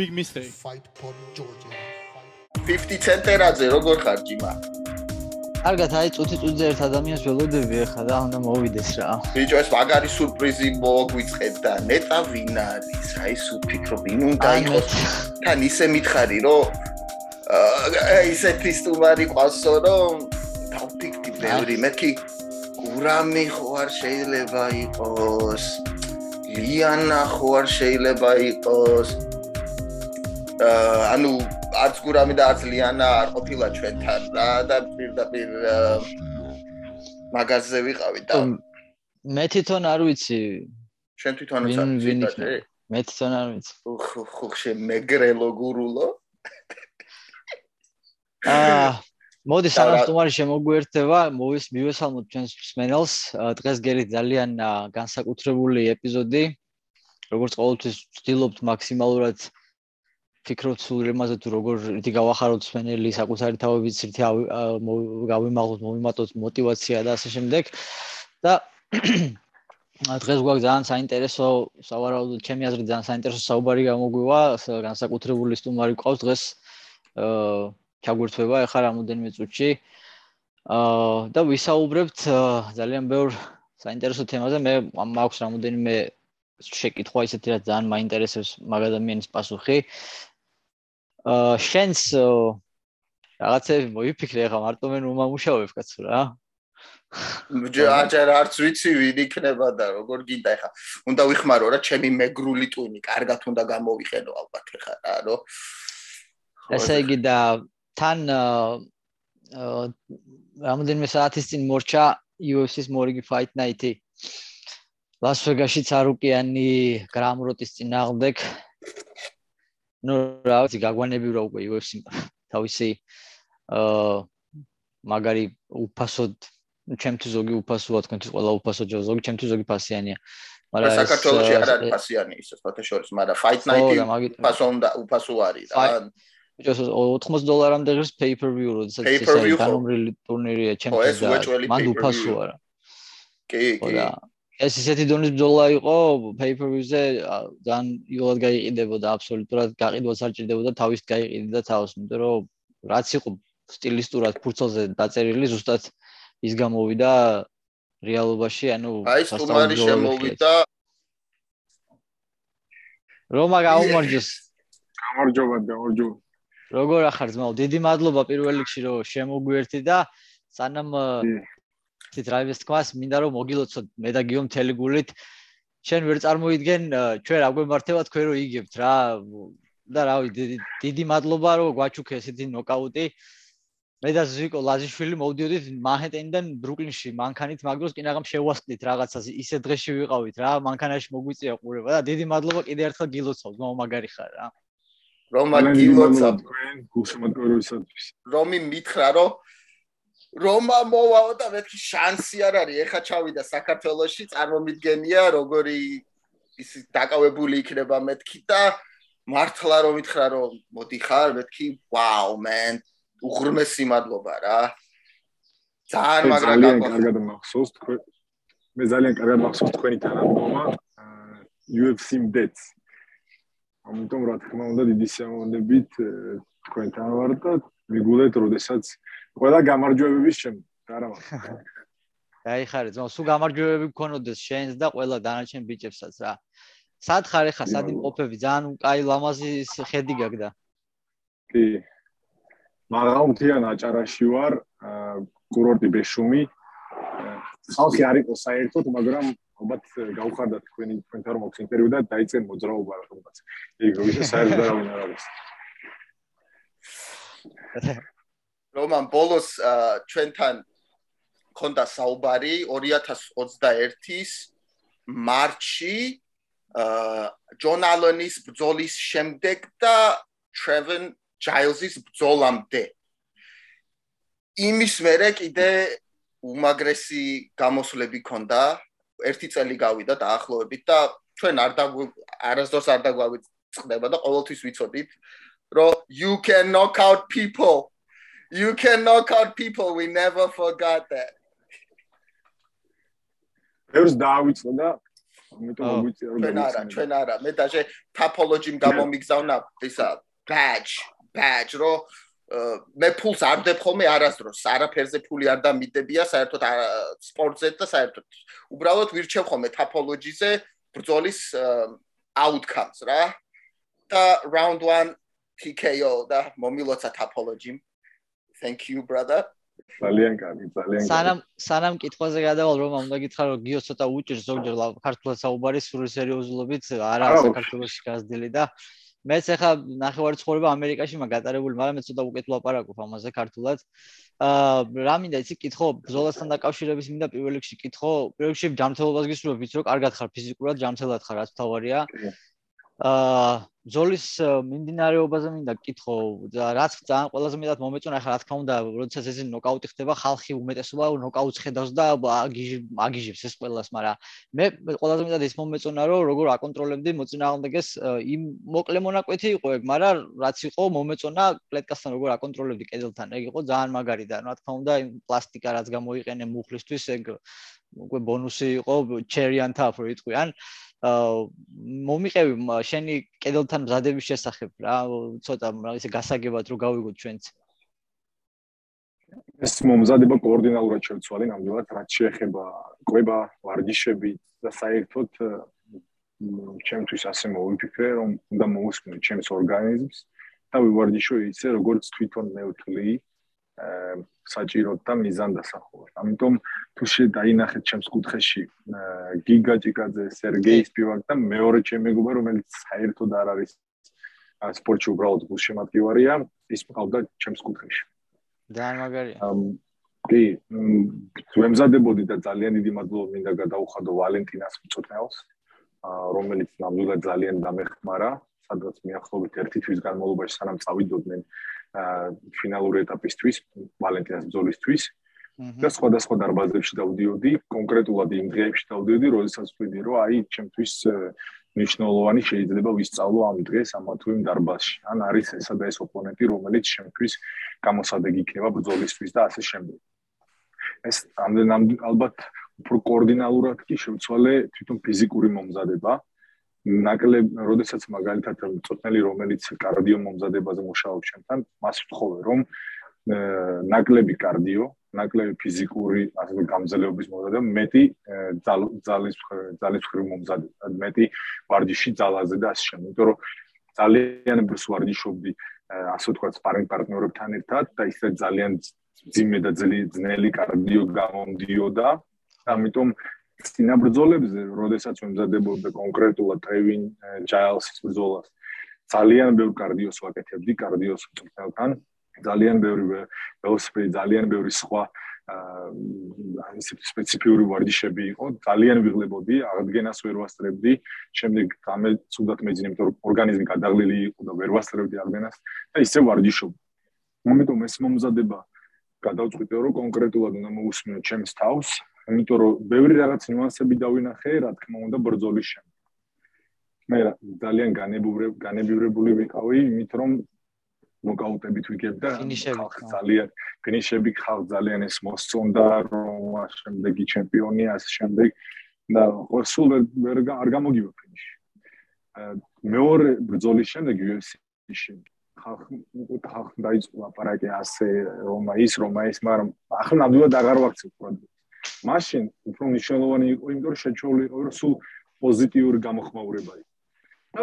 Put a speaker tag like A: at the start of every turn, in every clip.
A: big mistake.
B: fight for Georgia.
C: 50 ცენტერაძე როგორ ხარ ჯიმა?
D: კარგად, აი წუთი წუთზე ერთ ადამიანს ველოდები ახლა და უნდა მოვიდეს რა.
C: ბიჭო ეს მაგარი სურპრიზი მოგვიწყეთ და ნეტა ვინ არის? აი სულ ფიქრო ვინ უნდა
D: აი,
C: იყოს? თან ისე მითხარი რომ აა ისეთი სტუმარი ყავსო რომ დავფიქდი ბევრი მეთქი გურამი ხო არ შეიძლება იყოს ლიანა ხო არ შეიძლება იყოს ანუ არც გურამი და არც ლიანა არ ყოფილა ჩვენთან რა და პირდაპირ მაგაზზე ვიყავი და
D: მე თვითონ არ ვიცი,
C: შენ თვითონაც არ ვიცი
D: მე თვითონ არ ვიცი.
C: ხო ხო შე მეგრელო გურულო
D: აა მოდი სანამ სტუმარი შემოგვიერთდება, მოვის მივესალმოთ ჩვენს მსმენელს. დღეს გერით ძალიან განსაკუთრებული ეპიზოდი. როგორც ყოველთვის ვცდილობთ მაქსიმალურად ფიქრობ სულ იმაზე თუ როგორ ერთი გავახაროთ სვენელი საკუთარი თავებით ერთი გავიმაღოთ, მოვიმატოთ мотиваცია და ასე შემდეგ. და დღეს გვაქვს ძალიან საინტერესო სავარაუდოდ ჩემი აზრით ძალიან საინტერესო საუბარი გამოგვივა განსაკუთრებული სტუმარი გვყავს დღეს აა ჩაგვერთვება ახლა რამოდენიმე წუთში. აა და ვისაუბრებთ ძალიან ბევრ საინტერესო თემაზე. მე მაქვს რამოდენიმე შეკითხვა ისეთი რაც ძალიან მაინტერესებს მაგ ადამიანის პასუხი. შენს რაღაცები მოიფიქრე ახლა მარტო მე ნუ მომუშავებ კაცო რა.
C: ჯერ აჭარ არც ვიცი ვინ იქნება და როგორ გინდა ეხა უნდა ვიხმარო რა ჩემი მეგრული ტვინი კარგად უნდა გამოვიყენო ალბათ ეხა რა რომ ხო,
D: ესე იგი და თან რამოდენიმე საათის წინ მორჩა UFC-ს მორიგი Fight Night-ი. ლას ვეგასში ცარუკიანი გრამროტის წინააღმდეგ. ნუ რა ვიცი, გაგვანებივრა უკვე UFC თავისი აა მაგარი უფასოდ ჩემთვის ზოგი უფასოა, თქვენთვის ყველა უფასო ჯო ზოგი ჩემთვის ზოგი ფასიანია.
C: მაგრამ
D: ეს,
C: საქართველოში
D: აა,
C: არ არის ფასიანი ისე სხვათა შორის მაგრამ fight
D: ხო, და
C: night-ი
D: მაგით
C: ფასო უნდა უფასო არის რა
D: Fight- ბიჭო 80 დოლარამდე ღირს pay-per-view როდესაც ეს
C: ხო.
D: განუმრილი ტურნირია
C: ეს
D: ჩემთვის და მანდ
C: pay-per-view.
D: უფასოა რა.
C: კი კი
D: და ეს ისეთი დონის ბრძოლა იყო pay-per-view-ზე ძალიან იოლად გაიყიდებოდა აბსოლუტურად გაყიდვას არ ჭირდებოდა თავის გაიყიდდა თავს იმიტომ რომ რაც იყო სტილისტურად ფურცელზე დაწერილი ზუსტად ის გამოვიდა რეალობაში ანუ
C: აი სტუმარი შემოვიდა.
D: რომა გაუმარჯოს?
A: გამარჯობა და გამარჯობა.
D: როგორ ახარ ძმაო დიდი მადლობა პირველ რიგში რომ შემოგვიერთდი და სანამ თით რაიმეს თქმას მინდა რომ მოგილოცოთ მე და გიო მთელი გულით. შენ ვერ წარმოიდგენ ჩვენ რა გვემართება თქვენ რო იგებთ რა. და რავი დიდი დიდი მადლობა რომ გვაჩუქე ესეთი ნოკაუტი. მე და ზვიკო ლაზიშვილი მოვდიოდით მანჰეტენიდან ბრუკლინში მანქანით მაგდროს კი რაღაც შევასწრით რაღაცას. ისე დღეში ვიყავით რა მანქანაში მოგვიწია ყურება და დიდი მადლობა კიდე ერთხელ გილოცავ ძმაო მაგარი ხარ რა.
C: რომა
A: ძალიან დიდი
C: გილოცა
A: მადლობა თქვენ გულშემატკივრებისათვის.
C: რომი მითხრა რომ რომა მოვაო და მეთქი შანსი არ არის ეხა ჩავიდა საქართველოში წარმომიდგენია როგორი ის დაკავებული იქნება მეთქი და მართლა რომ მითხრა რომ მოდი ხარ მეთქი ვაუ მენ უღრმესი მადლობა რა ძალიან
A: მე
C: მაგრა
A: ძალიან კარგად მახსოვს თქვენ. მე ძალიან კარგად მახსოვს თქვენი თანადგომა აა, UFC-მდეც. ამიტომ რა თქმა უნდა დიდი სიამოვნებით თქვენთან ვარ და მიგულეთ, როდესაც ყველა გამარჯვებების შემდეგ. არა მაგრამ
D: გაიხარე ძმა სულ გამარჯვებები გქონოდეს შენს და ყველა დანარჩენ ბიჭებსაც რა სად ხარ ახლა სად იმყოფები ძალიან კაი ლამაზი ის ხედი გაგდა
A: კი. მაღალმთიან აჭარაში ვარ, კურორტი ბეშუმი. ხალხი არ იყო საერთოდ, მაგრამ ალბათ გავხარდა თქვენი თქვენთან რომ მოხს ინტერვიუ და დაიწყე მოძრაობა რაღაც. იქ ისე საერთოდ არავინ არ არის.
C: რომან ბოლოს ჩვენთან ქონდა საუბარი 2021-ის მარტში ჯონ ალონის ბრძოლის შემდეგ და ტრევენ ჯაილზის ბრძოლამდე. იმის მერე კიდე უმაგრესი გამოსვლები ქონდა. ერთი წელი გავიდა დაახლოებით და ჩვენ არ და არასდროს არ დაგვაწყდება და ყოველთვის ვიცოდით, რომ you can knock out people. You can knock out people. We never forgot that.
A: ერს დაავიწყდა და ამიტომ მოგვიწია რომ
C: ჩვენ არა, ჩვენ არა. მე დაჟე topology-მ გამომიგზავნა ისა badge, badge რო მე ფულს არ ვდებ ხოლმე არასდროს, არაფერზე ფული არ დამიდებია საერთოდ სპორტზე და საერთოდ უბრალოდ ვირჩევ ხოლმე topology-ზე ბრძოლის outcomes რა. და round 1 TKO და მომილოცა topology. Thank you brother.
A: ძალიან კარგი, ძალიან კარგი.
D: სანამ სანამ კითხვაზე გადავალ რომ ამ უნდა გითხრა რომ გიო ცოტა უჭირს ზოგჯერ ქართულად საუბარი სრული სერიოზულობით არა საქართველოსში გაზრდილი და მეც ახლა ნახევარი ცხოვრება ამერიკაში მაგ გატარებული, მაგრამ მე ცოტა უკეთ ვლაპარაკობ ამაზე ქართულად. აა რა მინდა იცი კითხო ბზოლასთან დაკავშირების მინდა პირველ რიგში კითხო, პირველ რიგში ჯანმრთელობას გისურვებ, ვიცი რომ კარგად ხარ ფიზიკურად, ჯანმრთელად ხარ, რაც თავარია. აა ზოლის მიმდინარეობაზე მინდა გკითხო რაც ძალიან ყველაზე მეტად მომეწონა ახლა რა თქმა უნდა როდესაც ეს ნოკაუტი ხდება ხალხი უმეტესობა ნოკაუტს ხედავს და აგიჟებს ეს ყველას მაგრამ მე ყველაზე მეტად ის მომეწონა რომ როგორ აკონტროლებდი მოწინააღმდეგეს იმ მოკლე მონაკვეთი იყო ეგ მაგრამ რაც იყო მომეწონა კლეტკასთან როგორ აკონტროლებდი კედელთან ეგ იყო ძალიან მაგარი და რა თქმა უნდა იმ პლასტიკა რაც გამოიყენე მუხლისთვის ეგ უკვე ბონუსი იყო cherry on top რო იტყვიან მომიყევი შენი კედელთან მზადების შესახებ რა ცოტა ისე გასაგებად რომ გავიგოთ ჩვენც.
A: ეს მომზადება კოორდინალურად შევცვალე ნამდვილად რაც შეეხება კვება ვარჯიშები და საერთოდ ჩემთვის ასე მოვიფიქრე რომ უნდა მოусმინო ჩემს ორგანიზმს და ვივარჯიშო ისე როგორც თვითონ მე ვთვლი საჭიროდ და მიზანდასახოვად. ამიტომ თუ შედაინახეთ ჩემს კუთხეში გიგა ჭიკაძე, სერგეი სპივაკ და მეორე ჩემი მეგობარი, რომელიც საერთოდ არ არის სპორტში უბრალოდ გულშემატკივარია, ის მყავდა ჩემს კუთხეში.
D: ძალიან მაგარია.
A: კი, ვემზადებოდი და ძალიან დიდი მადლობა მინდა გადაუხადო ვალენტინას მწოთნელს, რომელიც ნამდვილად ძალიან დამეხმარა, სადაც მიახლოებით ერთი თვის განმავლობაში სანამ წავიდოდნენ ფინალური ეტაპისთვის, ვალენტინას ბრძოლისთვის და სხვადასხვა დარბაზებში დავდიოდი, კონკრეტულად იმ დღეებში დავდიოდი, როდესაც ვთქვი, რომ აი, ჩემთვის ნიშნულოვანი შეიძლება ვისწავლო ამ დღეს ამ თუ იმ დარბაზში. ან არის ესა და ეს ოპონენტი, რომელიც ჩემთვის გამოსადეგი იქნება ბრძოლისთვის და ასე შემდეგ. ეს ამდენ ალბათ უფრო კოორდინალურად კი შევცვალე თვითონ ფიზიკური მომზადება. ნაკლებ, როდესაც მაგალითად წოტნელი რომელიც კარდიო მომზადებაზე მუშაობს ჩემთან, მას ვთხოვე რომ ნაკლები კარდიო, ნაკლები ფიზიკური ასე გამძლეობის მომზადება, მეტი ძალის ძალის ხრი მომზადება, მეტი ვარჯიში ძალაზე და ასე შემდეგ, იმიტომ რომ ძალიან ბევრს ვარჯიშობდი ასე ვთქვათ სპარინგ პარტნიორებთან ერთად და ისე ძალიან ძიმე და ძნელი კარდიო გამომდიოდა. ამიტომ წინა ბრძოლებზე, როდესაც მომზადებობდა კონკრეტულად ტრევინ ჯაილსის ბრძოლას, ძალიან ბევრ კარდიოს ვაკეთებდი, კარდიოს მწვრთნელთან, ძალიან ბევრი ველოსიპედი, ძალიან ბევრი სხვა აა ისე სპეციფიური ვარჯიშები იყო, ძალიან ვიღლებოდი, აღდგენას ვერ ვასწრებდი, შემდეგ გამე ცუდად მეძინე, იმიტომ რომ ორგანიზმი გადაღლილი იყო და ვერ ვასწრებდი აღდგენას და ისე ვარჯიშობ. მომენტომ ეს მომზადება გადავწყვიტე რომ კონკრეტულად უნდა მოусმინო ჩემს თავს იმიტომ რომ ბევრი რაღაც ნიუანსები დავინახე, რა თქმა უნდა, ბრძოლის შემდეგ. მე ძალიან განებურებ, განებურებული ვიყავი, იმით რომ ნოკაუტებით ვიგებ და ძალიან ფინიშები ხალხ ძალიან ეს მოსწონდა, რომ შემდეგი ჩემპიონი ასე შემდეგ და სულ ვერ არ გამოგივა ფინიში. მეორე ბრძოლის შემდეგ UFC-ში ხალხ ხალხ დაიწყო აპარატი ასე რომ ის რომ ის მაგრამ ახლა ნამდვილად აღარ ვაქცევ პროდუქტს. მაშინ უფრო მნიშვნელოვანი იყო, იმიტომ რომ შეჩეული იყო, რომ სულ პოზიტიური გამოხმაურება იყო. და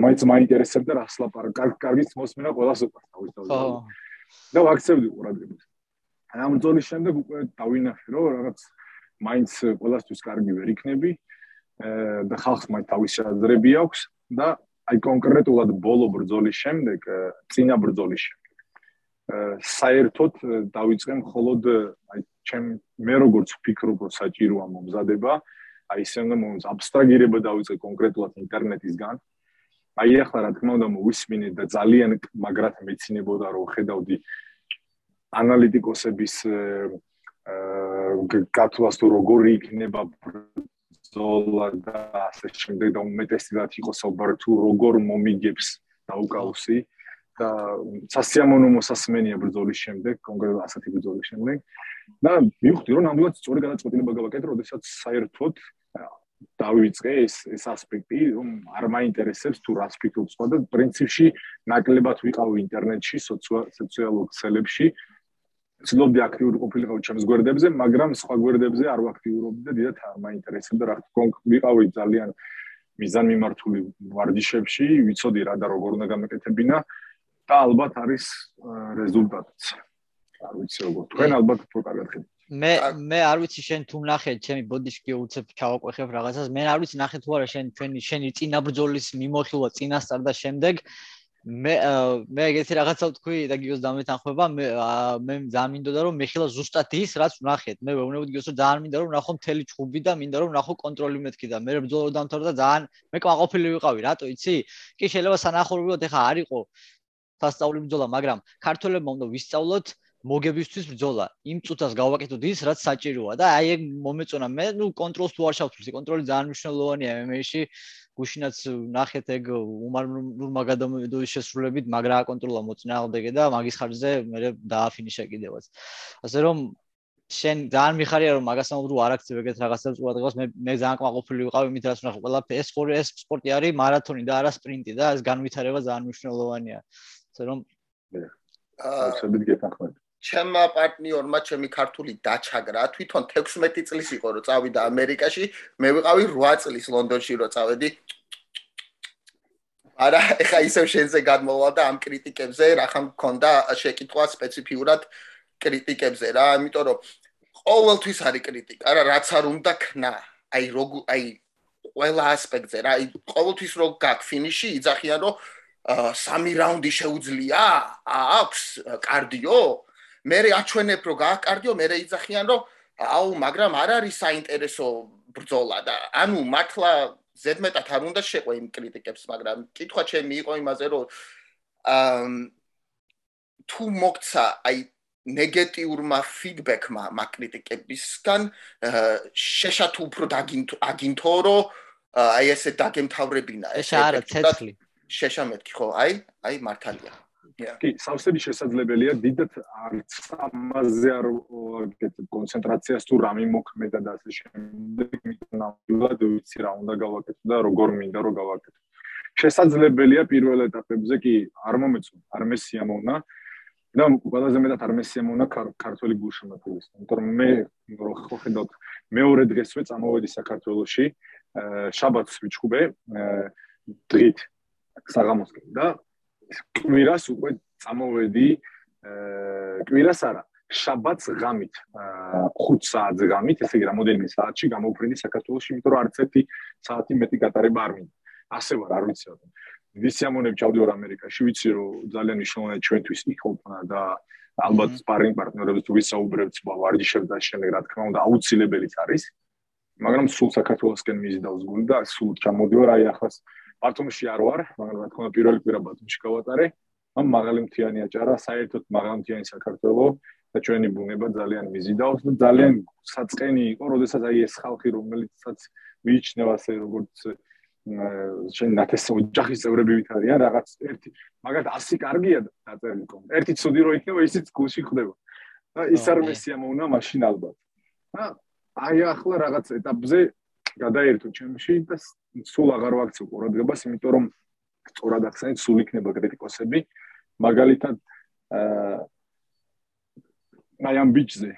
A: მაინც მაინტერესებდა რა სლაპარ, კარგი მოსმენა ყოველას უკვე თავის თავზე. და ვაქცევდი ყურადღებას. ამ ძოლის შემდეგ უკვე დავინახე, რომ რაღაც მაინც ყოველასთვის კარგი ვერ იქნები და ხალხს მაინც თავის აზრები აქვს და აი კონკრეტულად ბოლო ბრძოლის შემდეგ, წინა ბრძოლის შემდეგ საერთოდ დავიწყე მხოლოდ აი ჩემ მე როგორც ვფიქრობ რომ საჭიროა მომზადება აი ესე უნდა მომზ აბსტრაგირება დავიწყე კონკრეტულად ინტერნეტისგან აი ახლა რა თქმა უნდა მოვისმინე და ძალიან მაგრად მეცინებოდა რომ ხედავდი ანალიტიკოსების გათვლას თუ როგორი იქნება ბრძოლა და ასე შემდეგ და უმეტესად იყოს საუბარი თუ როგორ მომიგებს დაუკაუსი და სასიამოვნო მოსასმენია ბრძოლის შემდეგ, კონკრეტულად ასეთი ბრძოლის შემდეგ. და მივხვდი რომ ნამდვილად სწორი გადაწყვეტილება გავაკეთე, როდესაც საერთოდ დავიწყე ეს ეს ასპექტი, რომ არ მაინტერესებს თუ რას ფიქრობს სხვა და პრინციპში ნაკლებად ვიყავ ინტერნეტში, სოციალურ ქსელებში. ცდილობდი აქტიური ყოფილიყო ჩემს გვერდებზე, მაგრამ სხვა გვერდებზე არ ვაქტიურობდი და დიდათ არ მაინტერესებდა რა თქმა უნდა, ვიყავი ძალიან მიზანმიმართული ვარჯიშებში, ვიცოდი რა და როგორ უნდა გამეკეთებინა და ალბათ არის რეზულტატიც. არ ვიცი როგორ. თქვენ ალბათ უფრო კარგად ხედავთ.
D: მე მე არ ვიცი შენ თუ ნახე ჩემი ბოდიშკი უცებ ჩავაყვეხებ რაღაცას მე არ ვიცი ნახე თუ არა შენ ჩვენი შენი წინაბრძოლის მიმოხილვა წინასწარ და შემდეგ მე მე ეგეთი რაღაცა ვთქვი და გიოს დამეთანხმება მე მე ძალიან მინდოდა რომ მე ხილა ზუსტად ის რაც ვნახეთ მე ვეუბნებოდი გიოს რომ ძალიან მინდა რომ ვნახო მთელი ჩხუბი და მინდა რომ ვნახო კონტროლი მეთქი და მე ბრძოლა დამთავრდა ძალიან მე ყვაყოფილი ვიყავი რატო იცი კი შეიძლება სანახაობრივად ეხა არ იყო სასწაული ბრძოლა მაგრამ ქართველებმა უნდა ვისწავლოთ მოგებისთვის ბრძოლა. იმ წუთას გავაკეთოთ ის, რაც საჭიროა და აი ეგ მომეწონა მე, ნუ კონტროლს თუ არ შევთვლი, კონტროლი ძალიან მნიშვნელოვანია MMA-ში. გუშინაც ნახეთ ეგ უმარმურმა გადამედოვის შესრულებით, მაგრა აკონტროლა მოწინააღმდეგე და მაგის ხარჯზე მე დააფინიშა კიდევაც. ასე რომ შენ ძალიან მიხარია რომ მაგას ამბობ რომ არ აქცევ ეგეთ რაღაცებს ყურადღებას მე მე ძალიან ყვაყოფილი ვიყავ იმით რაც ნახე ყველა ეს ხორი ეს სპორტი არის მარათონი და არა სპრინტი და ეს განვითარება ძალიან მნიშვნელოვანია. ასე რომ
A: აა შეიძლება გეთანხმები.
C: ჩემმა პარტნიორმა ჩემი ქართული დაჩაგრა. თვითონ 16 წლის იყო რომ წავიდა ამერიკაში. მე ვიყავი 8 წლის ლონდონში რომ წავედი. არა ეხა ისევ შენზე გადმოვალ და ამ კრიტიკებზე რახან მქონდა შეკითხვა სპეციფიურად კრიტიკებზე რა იმიტომ რომ ყოველთვის არის კრიტიკა რა რაც არ უნდა ქნა. აი როგ აი ყველა ასპექტზე რა აი ყოველთვის რო გაკ ფინიში იძახიან რომ სამი რაუნდი შეუძლია აქვს კარდიო მე აჩვენებ რომ გააკარდიო მე იძახიან რომ აუ მაგრამ არ არის საინტერესო ბრძოლა და ანუ მართლა ზედმეტად არ უნდა შეყვე იმ კრიტიკებს მაგრამ კითხვა ჩემი იყო იმაზე რომ ამ თუ მოგცა აი ნეგატიურმა ფიდბექმა მაგ კრიტიკებისგან შეშა თუ უფრო დაგინთო აგინთო რომ აი ესე დაგემთავრებინა.
D: ეს არა ცეცხლი.
C: შეშა მეთქი ხო? აი აი მართალია
A: კი, სავსები შესაძლებელია დიდად არც ამაზე არ ვაკეთებ კონცენტრაციას თუ რამე მოქმედა და ასე შემდეგ, ნამდვილად ვიცი რა უნდა გავაკეთო და როგორ მინდა რომ გავაკეთო. შესაძლებელია პირველ ეტაპებზე კი არ მომეწო, არ მესიამოვნა და ყველაზე მეტად არ მესიამოვნა ქართული გულშემატკივრის. რომ მე რო ხედავთ მეორე დღესვე წამოვედი საქართველოში, შაბათს ვიჩხუბე დღით საღამოსკენ და კვირას უკვე წამოვედი აა კვირას არა შაბათს ღამით 5 საათზე ღამით ესე იგი რამოდენიმე საათში გამოფრინდი საქართველოში იმიტომ რომ არც ერთი საათი მეტი გატარება არ მინდა. ასე ვარ არ ვიცი. რა ვისიამონებ ჩავდივარ ამერიკაში ვიცი რომ ძალიან მნიშვნელოვანია ჩვენთვის იქონა და ალბათ სპარინგ პარტნიორებს თუ ვისაუბრებთ ვარჯიშებს და შემდეგ რა თქმა უნდა აუცილებელიც არის. მაგრამ სულ საქართველოსკენ მიზიდავს გული და სულ ჩამოდივარ აი ახლა ბათუმში არ ვარ, მაგრამ რა თქმა უნდა პირველი კვირა ბათუმში გავატარე. ამ მაღალი მთიანი აჭარა, საერთოდ მაღალი მთიანი საქართველოს და ჩვენი ბუნება ძალიან მიზიდავს და ძალიან საწყენი იყო, როდესაც აი ეს ხალხი, რომელიცაც მიიჩნევა ასე როგორც შენ ნათესო ოჯახის წევრები ვით არიან, რაღაც ერთი, მაგათ 100 კარგია დაწერილი კომ. ერთი ცუდი რო იქნება, ისიც გულში ხდება. და ის არ მესიამოვნა მაშინ ალბათ. და აი ახლა რაღაც ეტაპზე გადაერთო ჩემში და სულ აღარ ვაქცევ ყურადღებას, იმიტომ რომ სწორად ახსენეთ, სულ იქნება კრიტიკოსები. მაგალითად აა მაიამ ბიჩზე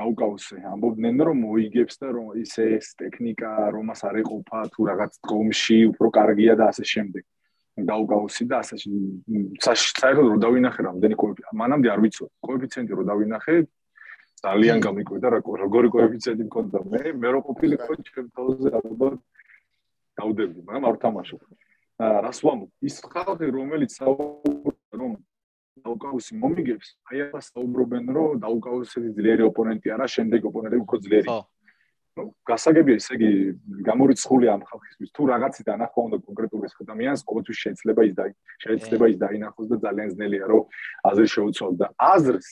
A: დაუკავსე, ამბობდნენ რომ მოიგებს და რომ ისე ეს ტექნიკა რომას არ ეყოფა თუ რაღაც დგომში უფრო კარგია და ასე შემდეგ. დაუკავსი და ასე საერთოდ რო დავინახე რამდენი კოეფიციენტი, მანამდე არ ვიცოდი, კოეფიციენტი რო დავინახე, ძალიან გამიკვირდა რა როგორი კოეფიციენტი მქონდა? მე მე რო ყოფილიყო ჩემ თავზე ალბათ დავდებდი მაგრამ არ თამაშობ აა რას ვამ ის ხალხი რომელიც საუბრობენ რომ დაუკავსი მომიგებს აი ახლა საუბრობენ რომ დაუკავსი ძლიერი ოპონენტი არა შემდეგ ოპონენტი უფრო ძლიერი. ხო. Ну გასაგებია ესე იგი გამორიცხული ამ ხალხისთვის. თუ რაღაცი დანახვა უნდა კონკრეტულ ეს ადამიანს ყოველთვის შეიძლება ის და შეიძლება ის დაინახოს და ძალიან ძნელია რომ აზრი შეუცვალოს და აზრს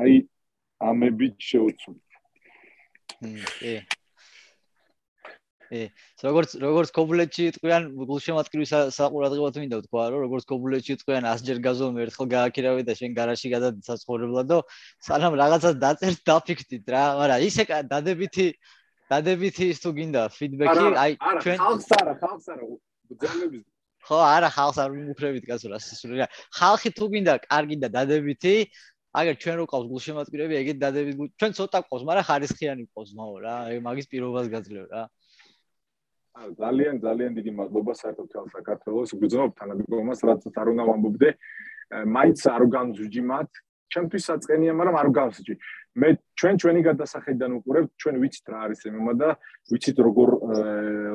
A: აი ამებით შეუცვლით.
D: კი. ე, როგორც როგორც კობულეთში იტყვიან გულშემატკივრის საყურადღებოდ მინდა ვთქვა, რომ როგორც კობულეთში იტყვიან 100ჯერ გაზომ ერთხელ გააქირავე და შენ გარაში გადაცაცხოვრებლად და სანამ რაღაცას დაწერთ დაფიქრდით რა, მაგრამ ისე დადებითი დადებითი ის თუ გინდა ფიდბექი, აი
A: ჩვენ ხალხს არა, ხალხს არა, ბძოლების
D: ხო, არა, ხალხს არ ვიმუქრებით კაცო რა სისული რა. ხალხი თუ გინდა კარგი და დადებითი, აგერ ჩვენ რო ყავს გულშემატკივრები, ეგეთ დადებითი, ჩვენ ცოტა ყავს, მაგრამ ხარისხიანი ყავს მაო რა, მაგის პირობას გაძლევ რა.
A: ძალიან ძალიან დიდი მადლობა საერთოდ თელ საქართველოს. გძნობ თანამდებობას რაც არ უნდა ვამბობდე. მაინც არ განძვიჯიმათ ჩემთვის საწყენია მაგრამ არ გავსჯი მე ჩვენ ჩვენი გადასახედიდან უყურებ ჩვენ ვიცით რა არის ემმა და ვიცით როგორ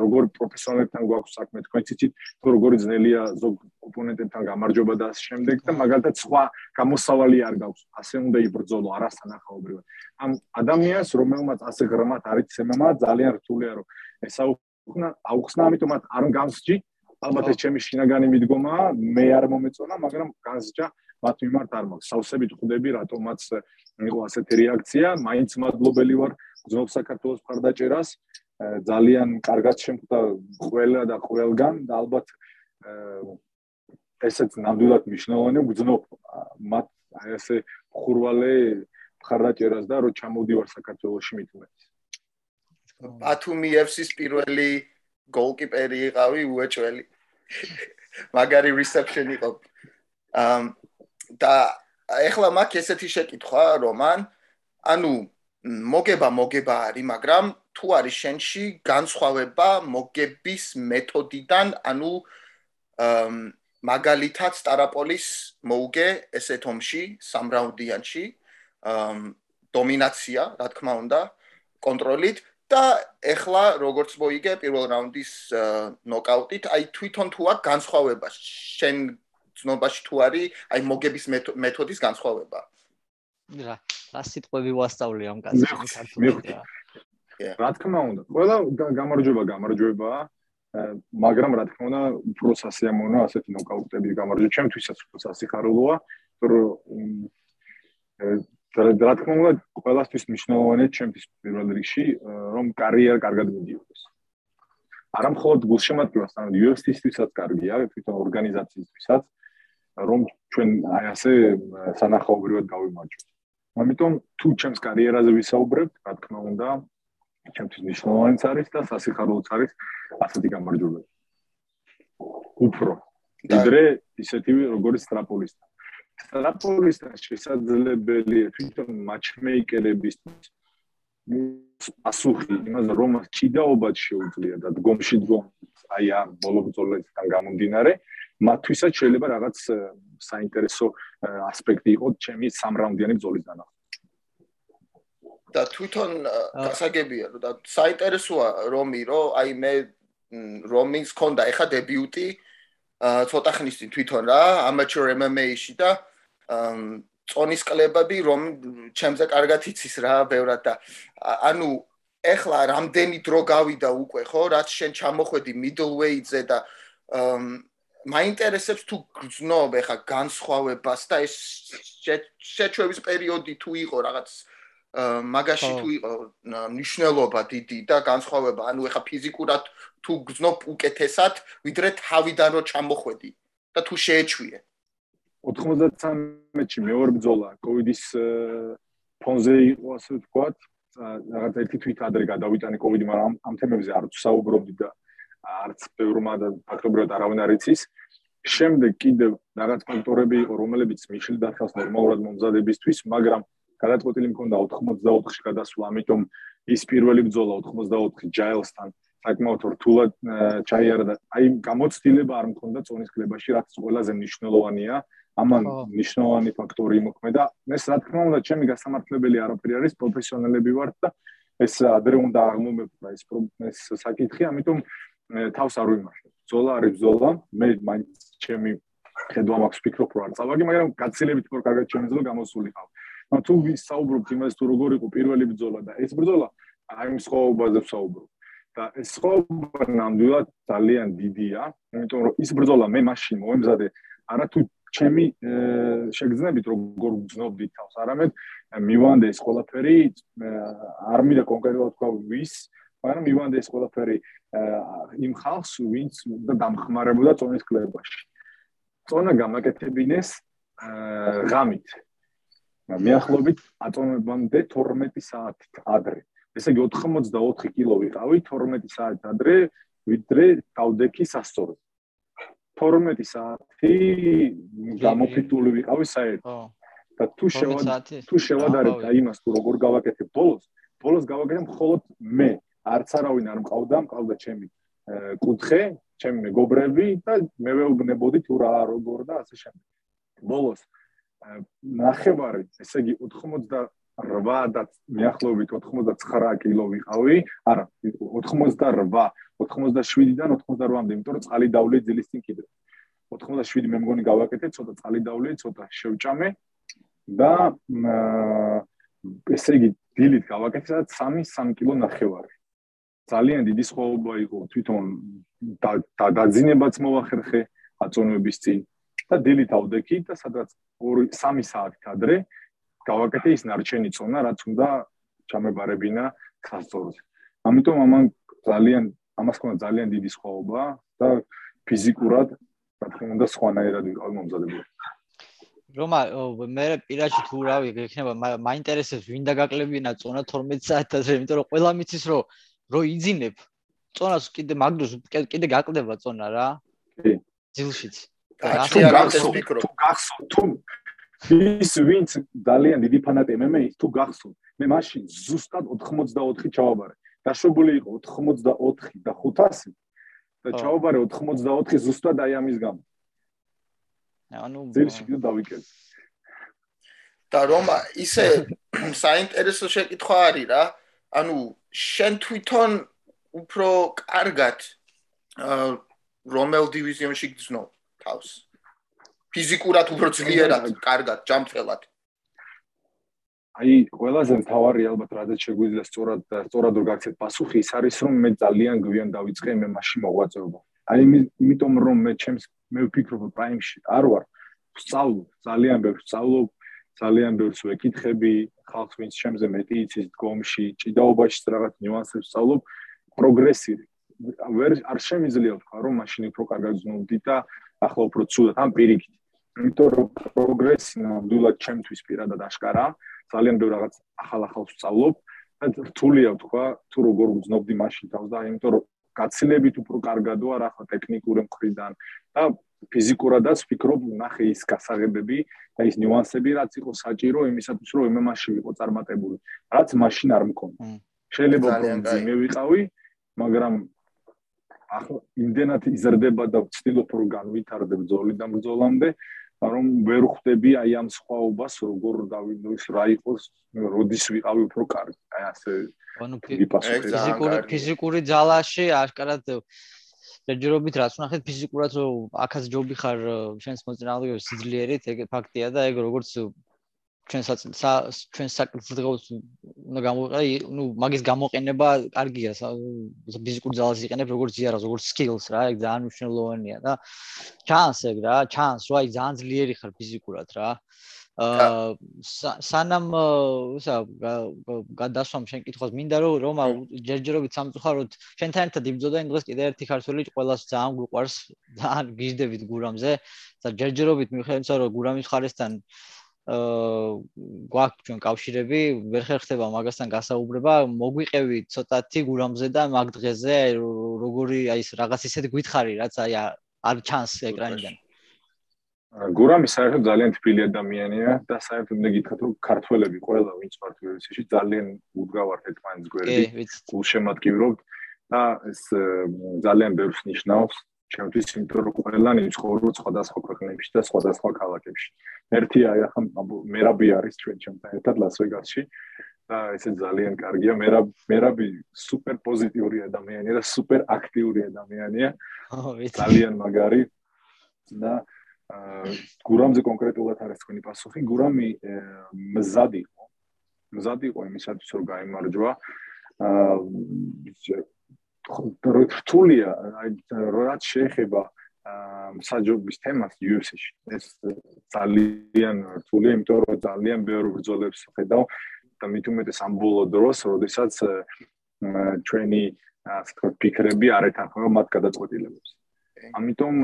A: როგორ პროფესიონალებთან გვაქვს საქმე. თქვენ ციცით თუ როგორი ძნელია ზოგ ოპონენტებთან გამარჯობა და ამ შემდეგ და მაგალითად სხვა გამოსავალი არ გაქვს. ასე უნდა იბრძოლო არასანახაობრივად ამ ადამიანს რომელმაც ასე ღრმად არის ემმა ძალიან რთულია რომ ესა უკნა აუხსნა ამიტომაც არ გამსჯი ალბათ ეს ჩემი შინაგანი მიდგომაა მე არ მომეწონა მაგრამ განსჯა მათ მიმართ არ მაქვს. სავსებით ხვდები რატომაც იყო ასეთი რეაქცია. მაინც მადლობელი ვარ გზნობ საქართველოს მხარდაჭერას ძალიან კარგად შემხვდა ყველა და ყველგან და ალბათ ესეც ნამდვილად მნიშვნელოვანია გზნობ მათ აი ესე ხურვალე მხარდაჭერას და რომ ჩამოდივარ საქართველოსში მithumetes
C: ბათუმიევსის პირველი გოლკიპერი იყავი უეჭველი. მაგარი reception იყო. ამ და ეხლა მაგ ესეთი შეკითხვა რომან ანუ მოგება მოგება არის, მაგრამ თუ არის შენში განსხვავება მოგების მეთოდიდან, ანუ მაგალითად სტარაპოლის მოუგე ესეთ ომში, სამრაუნდიანში, დომინაცია, რა თქმა უნდა, კონტროლით და ეხლა როგორც მოიგე პირველ რაუნდის ნოკაუტით, აი თვითონ თუ აქ განსხვავება შენ ცნობაში თუ არის აი მოგების მეთოდის განსხვავება.
D: რა, რა სიტყვები ვასწავლე ამ კაცს ქართულად.
A: რა თქმა უნდა, ყველა გამარჯვება გამარჯვება, მაგრამ რა თქმა უნდა, უფრო სასიამოვნო ასეთი ნოკაუტები გამარჯვება. ჩემთვისაც უფრო სასიხარულოა, რომ რა თქმა უნდა, ყველასთვის მნიშვნელოვანია ჩემთვის პირველ რიგში, რომ კარიერა კარგად მიდიოდეს. არა მხოლოდ გულშემატკივრას, არამედ UFC-ისთვისაც კარგია, თვითონ ორგანიზაციისთვისაც, რომ ჩვენ აი ასე სანახაობრივად გავიმარჯვოთ. ამიტომ თუ ჩემს კარიერაზე ვისაუბრებთ, რა თქმა უნდა, ჩემთვის მნიშვნელოვანიც არის და სასიხარულოც არის ასეთი გამარჯვება. უფრო ვიდრე ისეთივე როგორც სტრაპოლისტა. სტრაპოლისტა შესაძლებელია თვითონ მატჩმეიკერებისთვის პასუხი იმაზე რომ ჭიდაობად შეუძლია და დგომში დგომს აი ამ ბოლო ბრძოლისგან გამომდინარე მათთვისაც შეიძლება რაღაც საინტერესო ასპექტი იყოს ჩემი სამრაუნდიანი ბრძოლის დანახვა.
C: და თვითონ გასაგებია რომ და საინტერესოა რომი რომ აი მე რომინს ქონდა ეხა დებიუტი ცოტა ხნის წინ თვითონ რა amateur MMA-ში და წონის კლებები რომ ჩემზე კარგად იცის რა ბევრად და ანუ ეხლა რამდენი დრო გავიდა უკვე ხო რაც შენ ჩამოხვედი middleweight-ზე და მაინტერესებს თუ გძნობ ეხა განსხვავებას და ეს შეჩვევის პერიოდი თუ იყო რაღაც მაგაში თუ იყო ნიშნულობა დიდი და განსხვავება ანუ ეხა ფიზიკურად თუ გძნობ უკეთესად ვიდრე თავიდან რო ჩამოხვედი და თუ შეეჩვიე.
A: 93-ში მეორე ბრძოლა კოვიდის ფონზე იყო ასე ვთქვათ რაღაც ერთი თვით ადრე გადავიტანე კოვიდი მაგრამ ამ თემებზე არ ვსაუბრობდი და არც ბევრმა და ფაქტობრივად არავინ არ იცის. შემდეგ კიდევ რაღაც ფაქტორები იყო რომელებიც მიშლი დახავს ნორმალურად მომზადებისთვის მაგრამ გადაწყვეტილი მქონდა 84-ში გადასვლა ამიტომ ის პირველი ბრძოლა 84 ჯაილსთან საკმაოდ რთულად ჩაიარა და აი გამოცდილება არ მქონდა წონის კლებაში რაც ყველაზე მნიშვნელოვანია. ამან ნიშნავანი ფაქტორი მოქმედა. ეს რა თქმა უნდა, ჩემი გასამართლებელი არაფერი არის, პროფესიონალები ვართ და ეს ადრე უნდა აღმომეფრა ეს ეს საკითხი, ამიტომ თავს არ ვიმართებ. ზოლა არის ზოლა, მე მაინც ჩემი ხედვა მაქვს ფიქრობ რა წავაგი, მაგრამ გაცილებით უფრო კარგად შემიძლია გამოსული ხავ. მაგრამ თუ ვისაუბრობთ იმას თუ როგორ იყო პირველი ბრძოლა და ეს ბრძოლა აი იმ სხვაობაზე ვსაუბრობ. და ეს სხვაობა ნამდვილად ძალიან დიდია, იმიტომ რომ ის ბრძოლა მე მაშინ მოემზადე არა თუ ჩემი შეგრძნებით როგორ გძნობდით თავს, არამედ მივანდე ეს ყველაფერი არ მინდა კონკრეტულად თქვა ვის, მაგრამ მივანდე ეს ყველაფერი იმ ხალხს, ვინც უნდა დამხმარებოდა წონის კლებაში. წონა გამაკეთებინეს ღამით. მეახლობით აწონებამდე 12 საათით ადრე. ესე იგი 84 კილო ვიყავი 12 საათით ადრე, ვიდრე დავდექი სასწორზე. 12 საათი გამოფიტული ვიყავი საერთოდ. და თუ შევად თუ შევადარებ და იმას თუ როგორ გავაკეთებ ბოლოს, ბოლოს გავაკეთებ მხოლოდ მე, არც არავინ არ მყავდა, მყავდა ჩემი კუთხე, ჩემი მეგობრები და მე ვეუბნებოდი თუ რა როგორ და ასე შემდეგ. ბოლოს ნახევარი, ესე იგი 88 და მეახლობით 89 კილო ვიყავი, არა, 88, 87-დან 88-მდე, იმიტომ რომ წყალი დავლე ძილის წინ კიდე. 87 მე მგონი გავაკეთე, ცოტა წყალი დავლე, ცოტა შევჭამე და ესე იგი დილით გავაკეთე და 3-3 კილო ნახევარი. ძალიან დიდი სხვაობა იყო თვითონ და დაძინებაც მოახერხე აწონების წინ და დილით ავდექი და სადაც 2-3 საათი ადრე გავაკეთე ის ნარჩენი წონა, რაც უნდა ჩამებარებინა ხასწორზე. ამიტომ ამან ძალიან ამას ქონა ძალიან დიდი სხვაობა და ფიზიკურად რა თქმა უნდა სხვანაირად ვიყავ მომზადებული.
D: რომა მე პირაჩი თუ რავი გექნება მაინტერესებს ვინ დაგაკლებინა წონა 12 საათაზე, იმიტომ რომ ყველა მიცის რომ რო იძინებ წონას კიდე მაგდროს კიდე გაკლდება წონა რა. კი. ძილშიც.
A: ასე გახსოვ თუ გახსოვ თუ ის ვინც ძალიან დიდი ფანატი MMA-ის თუ გახსოვ მე მაშინ ზუსტად 84 ჩავაბარე დაშვებული იყო 84 და 500 და ჩავაბარე 84 ზუსტად აი ამის გამო. ანუ ძილში კიდე დავიკეთე
C: და რომ ისე საინტერესო შეკითხვა არის რა ანუ შენ თვითონ უფრო კარგად რომელ დივიზიონში გძნობ თავს ფიზიკურად უფრო ძლიერად, კარგად, ჯამწელად.
A: აი, ყველაზე მთავარი ალბათ რადგან შეგვიძლია სწორად სწორად რო გაქცეთ პასუხი, ის არის რომ მე ძალიან გვიან დავიწყე მე მაშინ მოღვაწეობა. აი, იმიტომ რომ მე ჩემს მე ვფიქრობ პრაიმში არ ვარ. სწავლობ, ძალიან ბევრს სწავლობ, ძალიან ბევრს ვეკითხები, ხალხს ვინც ჩემზე მეტი იცის დგომში, ჭიდაობაში რაღაც ნიუანსებს სწავლობ, პროგრესი ვერ არ შემიძლია ვთქვა რომ მაშინ უფრო კარგად ზნობდი და ახლა უფრო ცუდად. ამ პირიქით. იმიტომ რომ პროგრესი ნამდვილად ჩემთვის პირადად აშკარა. ძალიან ბევრ რაღაც ახალ-ახალ ვსწავლობ და რთულია ვთქვა თუ როგორ ვზნობდი მაშინ თავს და იმიტომ რომ გაცილებით უფრო კარგად ვარ ახლა ტექნიკური მხრიდან. და ფიზიკურადაც ვფიქრობ ნახე ის გასაღებები და ის ნიუანსები რაც იყო საჭირო იმისათვის რომ MMA-ში ვიყო წარმატებული რაც მაშინ არ მქონდა. შეიძლება მე ვიყავი მაგრამ ახლა იმდენად იზრდება და ვცდილობ რომ განვითარდე ბრძოლიდან ბრძოლამდე რომ ვერ ხვდები აი ამ სხვაობას როგორ დავინდოს რა იყოს როდის ვიყავი უფრო კარგი. აი ასე
D: ანუ ფიზიკური ფიზიკური ძალაში აშკარად ჯერჯერობით რაც ვნახეთ ფიზიკურად აქაც ჯობი ხარ შენს მოწინააღმდეგეებს სიძლიერით ეგ ფაქტია და ეგ როგორც ჩვენ ჩვენ საკითხს უნდა გამოვიყარე, ну, მაგის გამოყენება კარგია, ფიზიკურ ძალას იყენებ როგორც ზიარას, როგორც skills რა, ეგ ძალიან მნიშვნელოვანია და ჩანს ეგ რა, ჩანს, რა, ძალიან ძლიერი ხარ ფიზიკურად რა. აა სანამ ისა გადასვამ შენ კითხავს, მინდა რომ რომა ჯერჯერობით სამწუხაროდ შენთან ერთად იბძოდა იმ დღეს კიდე ერთი ქართველი ყველას ძალიან გვიყვარს, ძალიან გიждდებით გურამზე და ჯერჯერობით მიხედავთ რომ გურამის ხარესთან გვაქვს ჩვენ კავშირები, ვერ ხერხდება მაგასთან გასაუბრება, მოგვიყევი ცოტათი გურამზე და მაგ დღეზე როგორი აი ეს რაღაც ისეთი გითხარი, რაც აი არ ჩანს ეკრანიდან.
A: გურამი საერთოდ ძალიან თბილი ადამიანია და საერთოდ მე გითხრათ რომ ქართველები ყველა ვინც ვართ ვერსიაში ძალიან უდგავართ ერთმანეთს გვერდი, გულშემატკივრობთ და ეს ძალიან ბევრს ნიშნავს. ჩემთვის იმიტომ რომ ყველანი ცხოვრობს სხვადასხვა ქვეყნებში და სხვადასხვა ქალაქებში. ერთი აი ახლა მერაბი არის ჩვენ ჩემთან ერთად ლას-ვეგასში და ესე ძალიან კარგია. მერაბ მერაბი სუპერ პოზიტიური ადამიანია და სუპერ აქტიური ადამიანია. ძალიან მაგარი და გურამზე კონკრეტულად არის თქვენი პასუხი. გურამი მზად იყო. მზად იყო იმისათვის რომ გამოიმარჯვა. აა რთულია აი რაც შეეხება საჯობის თემას UFC-ში. ეს ძალიან რთულია, იმიტომ რომ ძალიან ბევრი ბრძოლებს ხედავ და მით უმეტეს ამ ბოლო დროს, როდესაც ჩვენი ასე ვთქვათ, ფიქრები არ ეთანხმება მათ გადაწყვეტილებებს. ამიტომ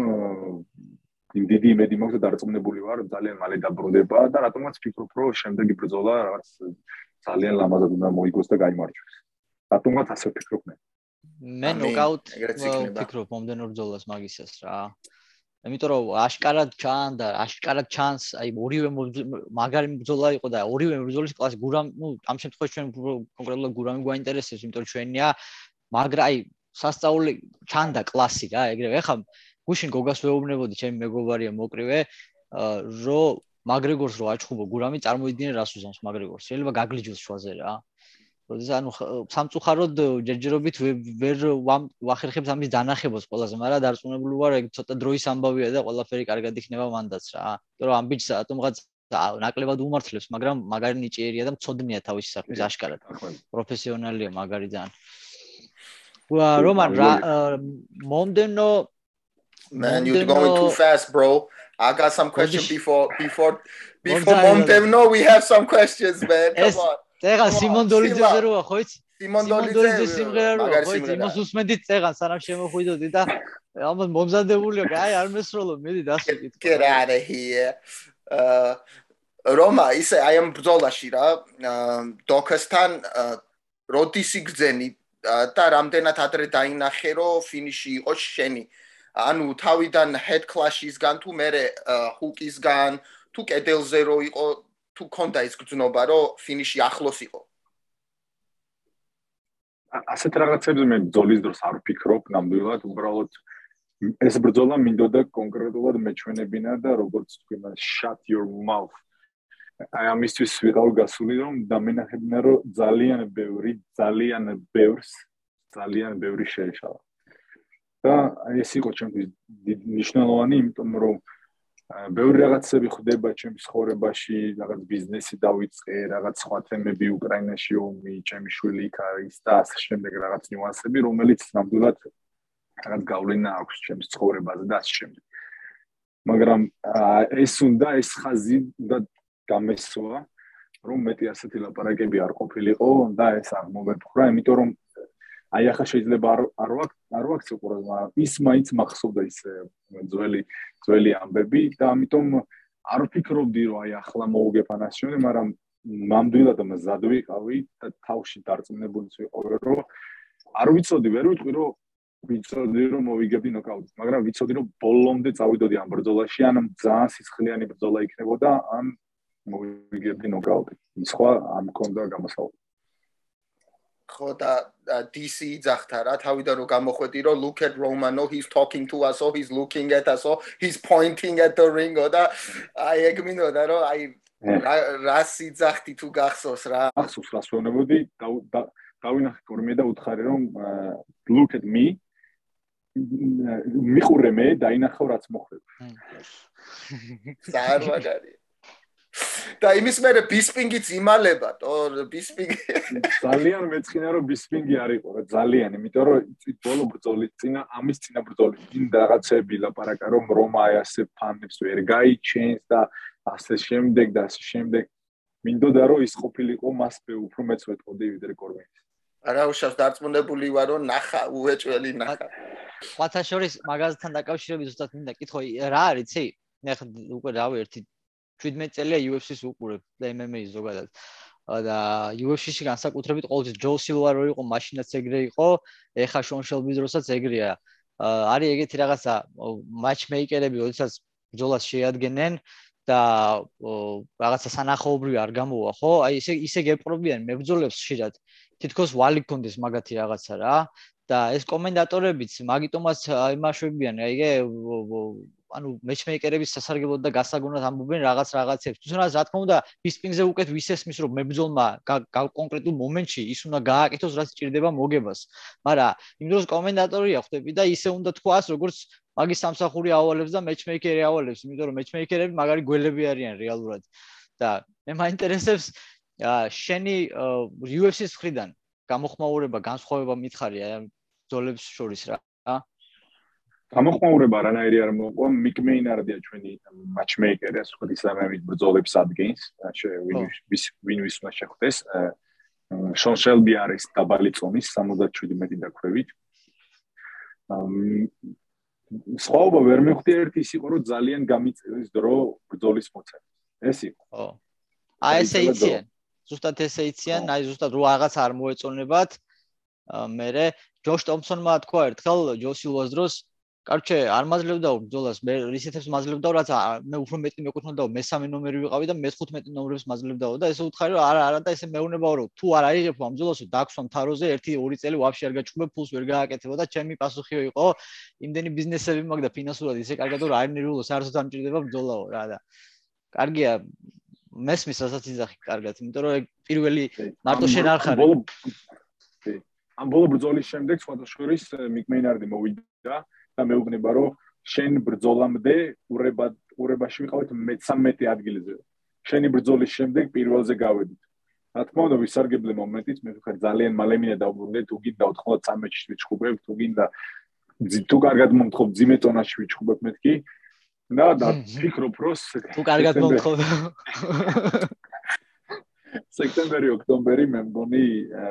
A: დიდი იმედი მაქვს და დარწმუნებული ვარ, ძალიან მალე დაბრუნდება და რატომაც ფიქრობ, რომ შემდეგი ბრძოლა რაღაც ძალიან ლამაზად უნდა მოიგოს და გამოიმარჯვოს. რატომაც ასე ფიქრობ მე?
D: მე ნოკაუტ ვფიქრობ მომდენო ბრძოლას მაგისას რა. იმიტომ რომ აშკარად ჩანდა, აშკარად ჩანს, აი ორივე მაგარი ბრძოლა იყო და ორივე ბრძოლის კლასი გურამ, ну, ამ შემთხვევაში ჩვენ კონკრეტულად გურამი გვაინტერესებს, იმიტომ რომ ჩვენია, მაგრამ აი სასწაული ჩანდა კლასი რა, ეგრევე. ეხლა გუშინ გოგას ვეუბნებოდი, ჩემი მეგობარია მოკრივე, რომ მაგრეგორს რო აჩხუბო გურამი წარმოიდგინე რას უზამს მაგრეგორს. შეიძლება გაგლიჯოს შუაზე რა. როდესაც ანუ სამწუხაროდ ჯერჯერობით ვერ ვახერხებს ამის დანახებას ყველაზე, მაგრამ დარწმუნებული ვარ, ეგ ცოტა დროის ამბავია და ყველაფერი კარგად იქნება მანდაც რა. იმიტომ რომ ამ ბიჭს ატომღაც ნაკლებად უმართლებს, მაგრამ მაგარი ნიჭიერია და მწოდნია თავისი საქმის აშკარად. პროფესიონალია მაგარი ძალიან. ვა რომან მომდენო
C: Man, you're going too fast, bro. I got some questions before before before Montevno. We have some questions, man. Come on.
D: წეგან სიმონ დოლიძეზე როა ხო იცი? სიმონ დოლიძე სიმღერა როა ხო იცი? იმას უსმენდით წეგან სანამ შემოხვიდოდი და ალბათ მომზადებულია, აი არ მესროლო, მედი დასვიკით.
C: Get out of here. აა რომა ისე აი ამ ბრძოლაში რა დოკასთან როდის იგზენი და რამდენად ადრე დაინახე რომ ფინიში იყო შენი ანუ თავიდან head clash-ისგან თუ მე ჰუკისგან თუ კედელზე რო იყო თუ კონდა ის გძნობა რომ ფინიში ახლოს იყო?
A: ასეთ რაღაცებზე მე ბძოლის დროს არ ვფიქრობ ნამდვილად უბრალოდ ეს ბრძოლა მინდოდა კონკრეტულად მეჩვენებინა და როგორც თქვი მას shut your mouth. აი ამისთვის ვიყავ გასული რომ დამენახებინა რომ ძალიან ბევრი ძალიან ბევრს ძალიან ბევრი შეეშალა და ეს იყო ჩემთვის მნიშვნელოვანი იმიტომ რომ ბევრი რაღაცები ხდება ჩემს ცხოვრებაში, რაღაც ბიზნესი დავიწყე, რაღაც სხვა თემები უკრაინაში ომი, ჩემი შვილი იქ არის და ასე შემდეგ რაღაც ნიუანსები, რომელიც ნამდვილად რაღაც გავლენა აქვს ჩემს ცხოვრებაზე და ასე შემდეგ. მაგრამ ეს უნდა ეს ხაზი და გამესვა, რომ მეტი ასეთი ლაპარაკები არ ყოფილიყო და ეს არ მომეფხრა, იმიტომ რომ აი ახლა შეიძლება არ არ ვაკ არ სიყურე მაგრამ ის მაინც მახსოვდა ის ძველი ძველი ამბები და ამიტომ არ ვფიქრობდი რომ აი ახლა მოუგეფანასიონი მაგრამ მამდვილად მზად ვიყავი და თავში დარწმუნებულიც ვიყავი რომ არ ვიცოდი ვერ ვიტყვი რომ ვიცოდი რომ მოვიგებდი ნოკაუტს მაგრამ ვიცოდი რომ ბოლომდე წავიდოდი ამ ბრძოლაში ან ძალიან სისხლიანი ბრძოლა იქნებოდა ან მოვიგებდი ნოკაუტი. სხვა ამ კონდა გამოსავალი
C: ხო და DC ძახთა რა თავიდან რომ გამოხვედი რომ look at Romano he's talking to us or he's looking at us or he's pointing at the ring და აი ეგ მინდოდა რომ აი რასი ძახთი თუ გახსოვს რა.
A: ახსოვს რას ვეუბნებოდი დავინახე კორმე და უთხარი რომ look at me. მიხურე მე დაინახავ რაც მოხდება
C: საერთოდ და იმის მერე ბისპინგიც იმალება, თო ბისპინგი
A: ძალიან მეცხინა რომ ბისპინგი არ იყო რა ძალიან, იმიტომ რომ ბოლო ბრძოლის წინა ამის წინა ბრძოლის წინ რაღაცები ლაპარაკა რომ რომა ასე ფანებს ვერ გაიჩენს და ასე შემდეგ და ასე შემდეგ. მინდოდა რომ ის ყოფილიყო მასპე უფრო მეც ვეთყოდი ვიდრე კორმენის.
C: არა უშავს დარწმუნებული ვარ რომ ნახა უეჭველი ნახა.
D: ხათა შორის მაგაზთან დაკავშირებით ზუსტად მინდა კითხო რა არის ცი? მე ხა უკვე რავი ერთი 17 წელია UFC-ს უყურებ და MMA-ს ზოგადად. და UFC-ში განსაკუთრებით ყოველთვის ჯო სილვა რო იყო, მაშინაც ეგრე იყო, ეხა შონ შელბის დროსაც ეგრეა. არის ეგეთი რაღაცა მატჩმეიკერები, როდესაც ბრძოლას შეადგენენ და რაღაცა სანახაობრივი არ გამოვა, ხო? აი ისე ისე გეპყრობიან მებრძოლებს ხშირად. თითქოს ვალი გქონდეს მაგათი რაღაცა რა. და ეს კომენტატორებიც მაგიტომაც იმაშვებიან, აი ეგ ანუ მეჩმეიკერების სასარგებლოდ და გასაგონად ამბობენ რაღაც რაღაცებს. თუმცა რა თქმა უნდა, ბისპინგზე უკეთ ვისესმის რომ მებრძოლმა კონკრეტულ მომენტში ის უნდა გააკეთოს რაც ჭირდება მოგებას. მაგრამ იმ დროს კომენტატორია ხვდები და ისე უნდა თქვას, როგორც მაგის სამსახური ავალებს და მეჩმეიკერი ავალებს, იმიტომ რომ მეჩმეიკერები მაგარი გველები არიან რეალურად. და მე მაინტერესებს შენი UFC-ს ხრიდან გამოხმაურება, განსხვავება მითხარია ბრძოლებს შორის რა.
A: გამოხმაურება არანაირი არ მოყვა. მიკ მეინარდია ჩვენი მატჩმეიკერი ასე ვთქვით ისლამებით ბრძოლებს ადგენს ვინ ვის ვინ ვის უნდა შეხვდეს შონ შელბი არის დაბალი წონის 77 დაქვევით. სხვაობა ვერ მივხვდი ერთი ის იყო რომ ძალიან გამიწევს დრო ბრძოლის მოცემას ეს იყო.
D: ხო. აი ესე იციან. ზუსტად ესე იციან. აი ზუსტად რო რაღაც არ მოეწონებათ მე ჯოშ ტომსონმა თქვა ერთხელ ჯოსილვას დროს კარჩე არ მაძლევდა ბრძოლას მე რისეთებს მაძლევდა რაც მე უფრო მეტი მეკუთვნოდა მესამე ნომერი ვიყავი და მე-15 ნომრებს მაძლევდა და ესე უთხარი რომ არა არა და ესე მეუბნებაო რომ თუ არ აიღებ ამ ბრძოლასო დაქსვამ თაროზე 1-2 წელი ვაფშე არ გაჩხუბებ ფულს ვერ გააკეთებო და ჩემი პასუხიო იყო იმდენი ბიზნესები მაგ და ფინანსურად ისე კარგად რომ არ ნერვულო საერთოდ არ მჭირდება ბრძოლაო რა და კარგია მესმის რასაც იძახი კარგად იმიტომ რომ პირველი მარტო შენ არ ხარ.
A: ამ ბოლო ბრძოლის შემდეგ სხვათა შორის მიკ მეინარდი მოვიდა და მეუბნება რომ შენ ბრძოლამდე ურება ურებაში ვიყავით მე-13 ადგილზე. შენი ბრძოლის შემდეგ პირველზე გავედით. რა თქმა უნდა, ვისარგებლე მომენტით, მე ვიხარ ძალიან მალე მინდა დავბრუნდე, თუ გინდა 93-ში ვიჩხუბებ, თუ გინდა თუ კარგად მომთხოვ ძიმე ტონაში ვიჩხუბებ მეთქი. და და ფიქრობ რომ
D: თუ კარგად მომთხოვ
A: სექტემბერი, ოქტომბერი მე მგონი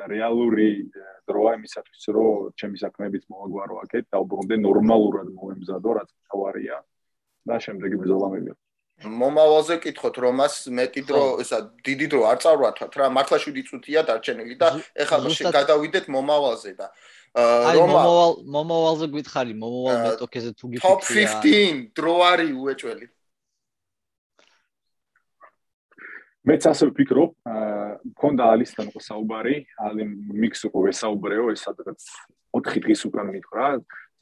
A: რეალური დროა იმისათვის, რომ ჩემი საქმეებით მოვაგვარო აქეთ, დავბრუნდე ნორმალურად მომემზადო, რაც თავარია და შემდეგი ბრძოლა მივიღო.
C: მომავალზე კითხოთ, რომ მას მეტი დრო, ესა დიდი დრო არ წარვათოთ რა, მართლა 7 წუთია დარჩენილი და ეხლა გადავიდეთ მომავალზე და
D: აი მომავალ მომავალზე გითხარი, მომავალ მეტოქეზე თუ გიფიქრია.
C: Top 15 დრო არის უეჭველი.
A: მეც ასე ვფიქრობ, მქონდა ალისთან ყო საუბარი, ალი მიქსო ყო ვესაუბრეო, ეს სადღაც 4 დღის უკან მითხრა,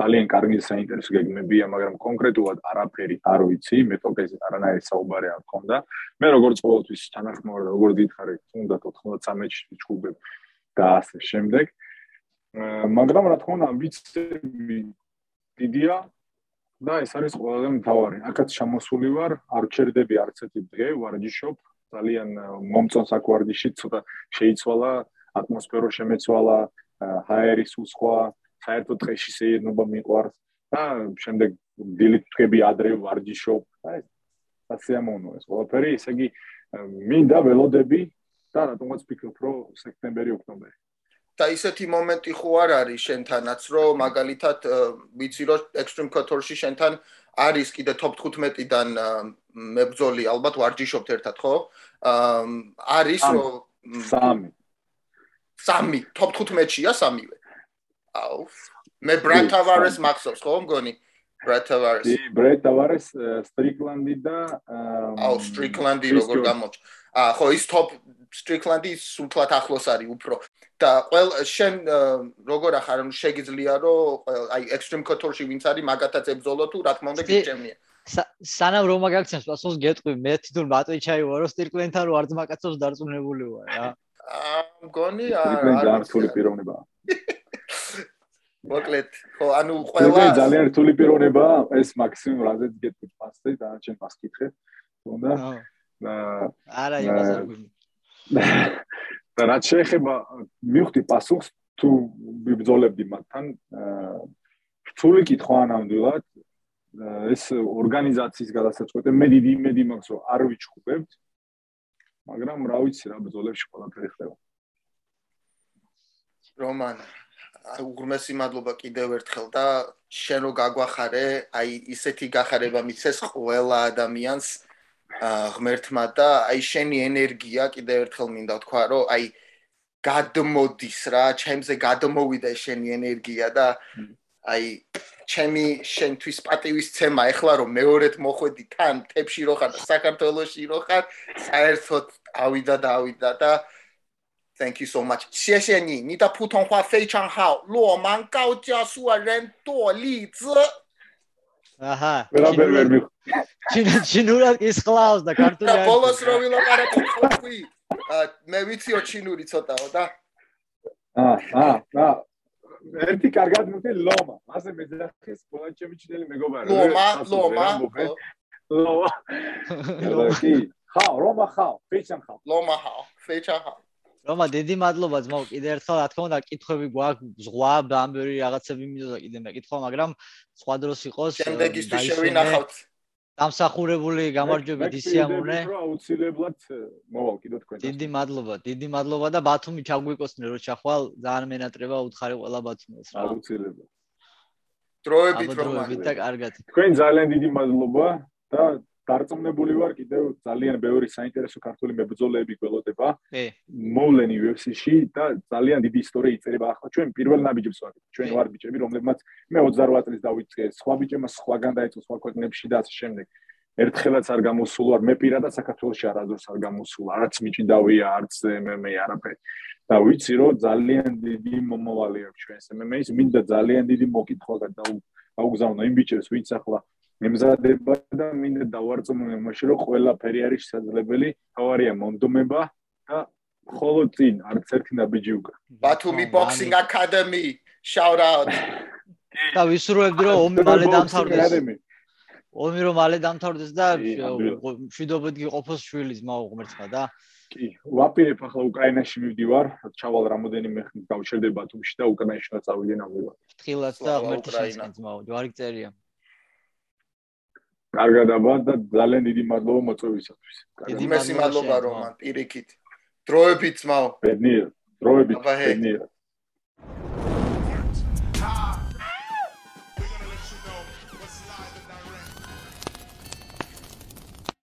A: ძალიან კარგი საინტერესო გეგმებია, მაგრამ კონკრეტულად არაფერი არ ვიცი, მე თოკეზე არანაირი საუბარი არ მქონდა. მე როგორც ყოველთვის თანახმოვარ და როგორც გითხარი, თუნდა 93-ში ჩუბებ და ასე შემდეგ. მაგრამ რა თქმა უნდა, ამბიციები დიდია და ეს არის ყველაზე მთავარი. აქაც ჩამოსული ვარ, არ ჩერდები არც ერთი დღე, ვარჯიშობ, ძალიან მომწონს აქ ვარდიში ცოტა შეიცვალა ატმოსფერო შემეცვალა ჰაერის უსხვა საერთოდ დღეში შეიძლება მიყვარს და შემდეგ დილით თქვები ადრე ვარდიშობ და ეს ასიამონო ეს ყველაფერი ესე იგი მინდა ველოდები და რატომაც ფიქრობ რომ სექტემბერი ოქტომბერი.
C: და ისეთი მომენტი ხო არ არის შენთანაც რომ მაგალითად ვიცი რომ extreme couture-ში შენთან არის კიდე top 15-დან მებძოლი ალბათ ვარჯიშობთ ერთად ხო? აა არის
A: სამი.
C: სამი top 15-ია სამივე. აუ მე ბრატ ტავარეს მახსოვს ხო მგონი? ბრატ ტავარეს.
A: დი ბრატ ტავარეს სტრიკლანდი და
C: აუ სტრიკლანდი როგორ გამოჩ. აა ხო ის top სტრიკლანდი სულთლად ახლოს არის უფრო. და ყველ შენ როგორ ახარ შეგიძლია რომ აი extreme couture-ში ვინც არის მაგათაც ებზოლო თუ რა თქმა უნდა გიჭემია
D: სანამ რომ მაგაქცემს პასუხს გეტყვი მე თვითონ მარტო ჩაივარო სტირკლენთან რო არც მაკაცოს დარწმუნებული ვარ რა.
C: აა მგონი
A: არა რთული პიროვნება.
C: მოკლედ. ხო ანუ ყველა
A: ძალიან რთული პიროვნება ეს მაქსიმუმ რაზეც გეტყვი პასტე და ჩვენ მას კითხე თუნდა
D: არა იმას არ გვიმ
A: და რაც შეეხება მივხვდი პასუხს თუ ვიბძოლებდი მათთან რთული კითხვა ნამდვილად ეს ორგანიზაციის გადასაწყვეტე მე დიდი იმედი მაქვს რომ არ ვიჩხუბებთ მაგრამ რა ვიცი რა ბძოლებში ყველაფერი ხდება.
C: რომან უღრმესი მადლობა კიდევ ერთხელ და შენ რო გაგვახარე აი ისეთი გახარება მიცეს ყველა ადამიანს ღმერთმა და აი შენი ენერგია კიდევ ერთხელ მინდა თქვა რომ აი გადმოდის რა ჩემზე გადმოვიდა შენი ენერგია და აი ჩემი შენთვის პატივისცემა ეხლა რომ მეორედ მოხვედი თან თებში რო ხარ და საქართველოსში რო ხარ საერთოდ ავიდა და ავიდა და thank you so much 谢谢你你的普通话非常好罗曼高教书人多例子
D: აჰა
A: ვერ ვერ მიხ
D: ჩინურად ის ხლავს და ქართული
C: არის ბოლოს რო ვილაპარაკო ხვი მე ვიციო ჩინური ცოტაო და
A: აა აა ერთი კარგად მუთი ლომა. მასე მეძახის პოლანჩები ჩინელი მეგობარი.
C: ლომა ლომა.
A: ლომა. ხა რომა ხა ფეჩან ხა
C: ლომა ხა ფეჩან ხა
D: რომა დიდი მადლობა ძმაო კიდე ერთხელ რა თქმა უნდა კითხვები გვაქვს ზღვა ბამბერი რაღაცები მინდოდა კიდე მეკითხვა მაგრამ სხვა დროს იყოს
C: შემდეგისთვის შევინახავთ.
D: დამსახურებული გამარჯვებით ისიამუნე
A: აუცილებლად მოვალ კიდე თქვენ
D: დიდი მადლობა დიდი მადლობა და ბათუმი ჩაგვიკოსნე რო ჩახვალ ძალიან მენატრება უთხარი ყველა ბათუმელს რა.
A: აუცილებლად
C: დროებით რომ
D: და კარგად.
A: თქვენ ძალიან დიდი მადლობა და დარწმუნებული ვარ კიდევ ძალიან ბევრი საინტერესო ქართული მებრძოლები გველოდება.
D: კი.
A: მოვლენი UFC-ში და ძალიან დიდი ისტორია იწერება ახლა ჩვენ პირველ ნაბიჯებს ვარ. ჩვენ ვარ ბიჭები, რომლებმაც მე 28 წლის დავიწყე, სხვა ბიჭებმა სხვაგან დაიწყო სხვა ქვეყნებში და ასე შემდეგ. ერთხელაც არ გამოსულ ვარ, მე პირადად საქართველოში არასდროს არ გამოსულ, არც მიჭიდავია, არც MMA არაფერი. და ვიცი რომ ძალიან დიდი მომავალი აქვს ჩვენს MMA-ს, მინდა ძალიან დიდი მოკითხვა გაუგზავნო იმ ბიჭებს, ვინც ახლა მემზადება და მინდა დავარწმუნო იმაში, რომ ყველაფერი არის შესაძლებელი, თავარია მონდომება და ხოლო წინ არც ერთი ნაბიჯი უკრა.
C: ბათუმი ბოქსინგ აკადემი, shout out.
D: და ვისურვებდი რომ ომი მალე დამთავრდეს. ომი რომ მალე დამთავრდეს და მშვიდობით გიყოფოს შვილის მაო ღმერთმა და
A: კი, ვაპირებ ახლა უკრაინაში მივდივარ, ჩავალ რამოდენიმე ხნით გავშერდებ ბათუმში და უკრაინაში წავიდე ნამდვილად.
D: ფრთხილად და ღმერთის შესაძლებლად მაო, ჯვარი წერია.
A: კარგად აბა და ძალიან დიდი მადლობა მოწვევისათვის.
C: დიდი მადლობა რომან პირიქით. დროებით ძმაო.
A: ბედნიერ, დროებით ბედნიერ.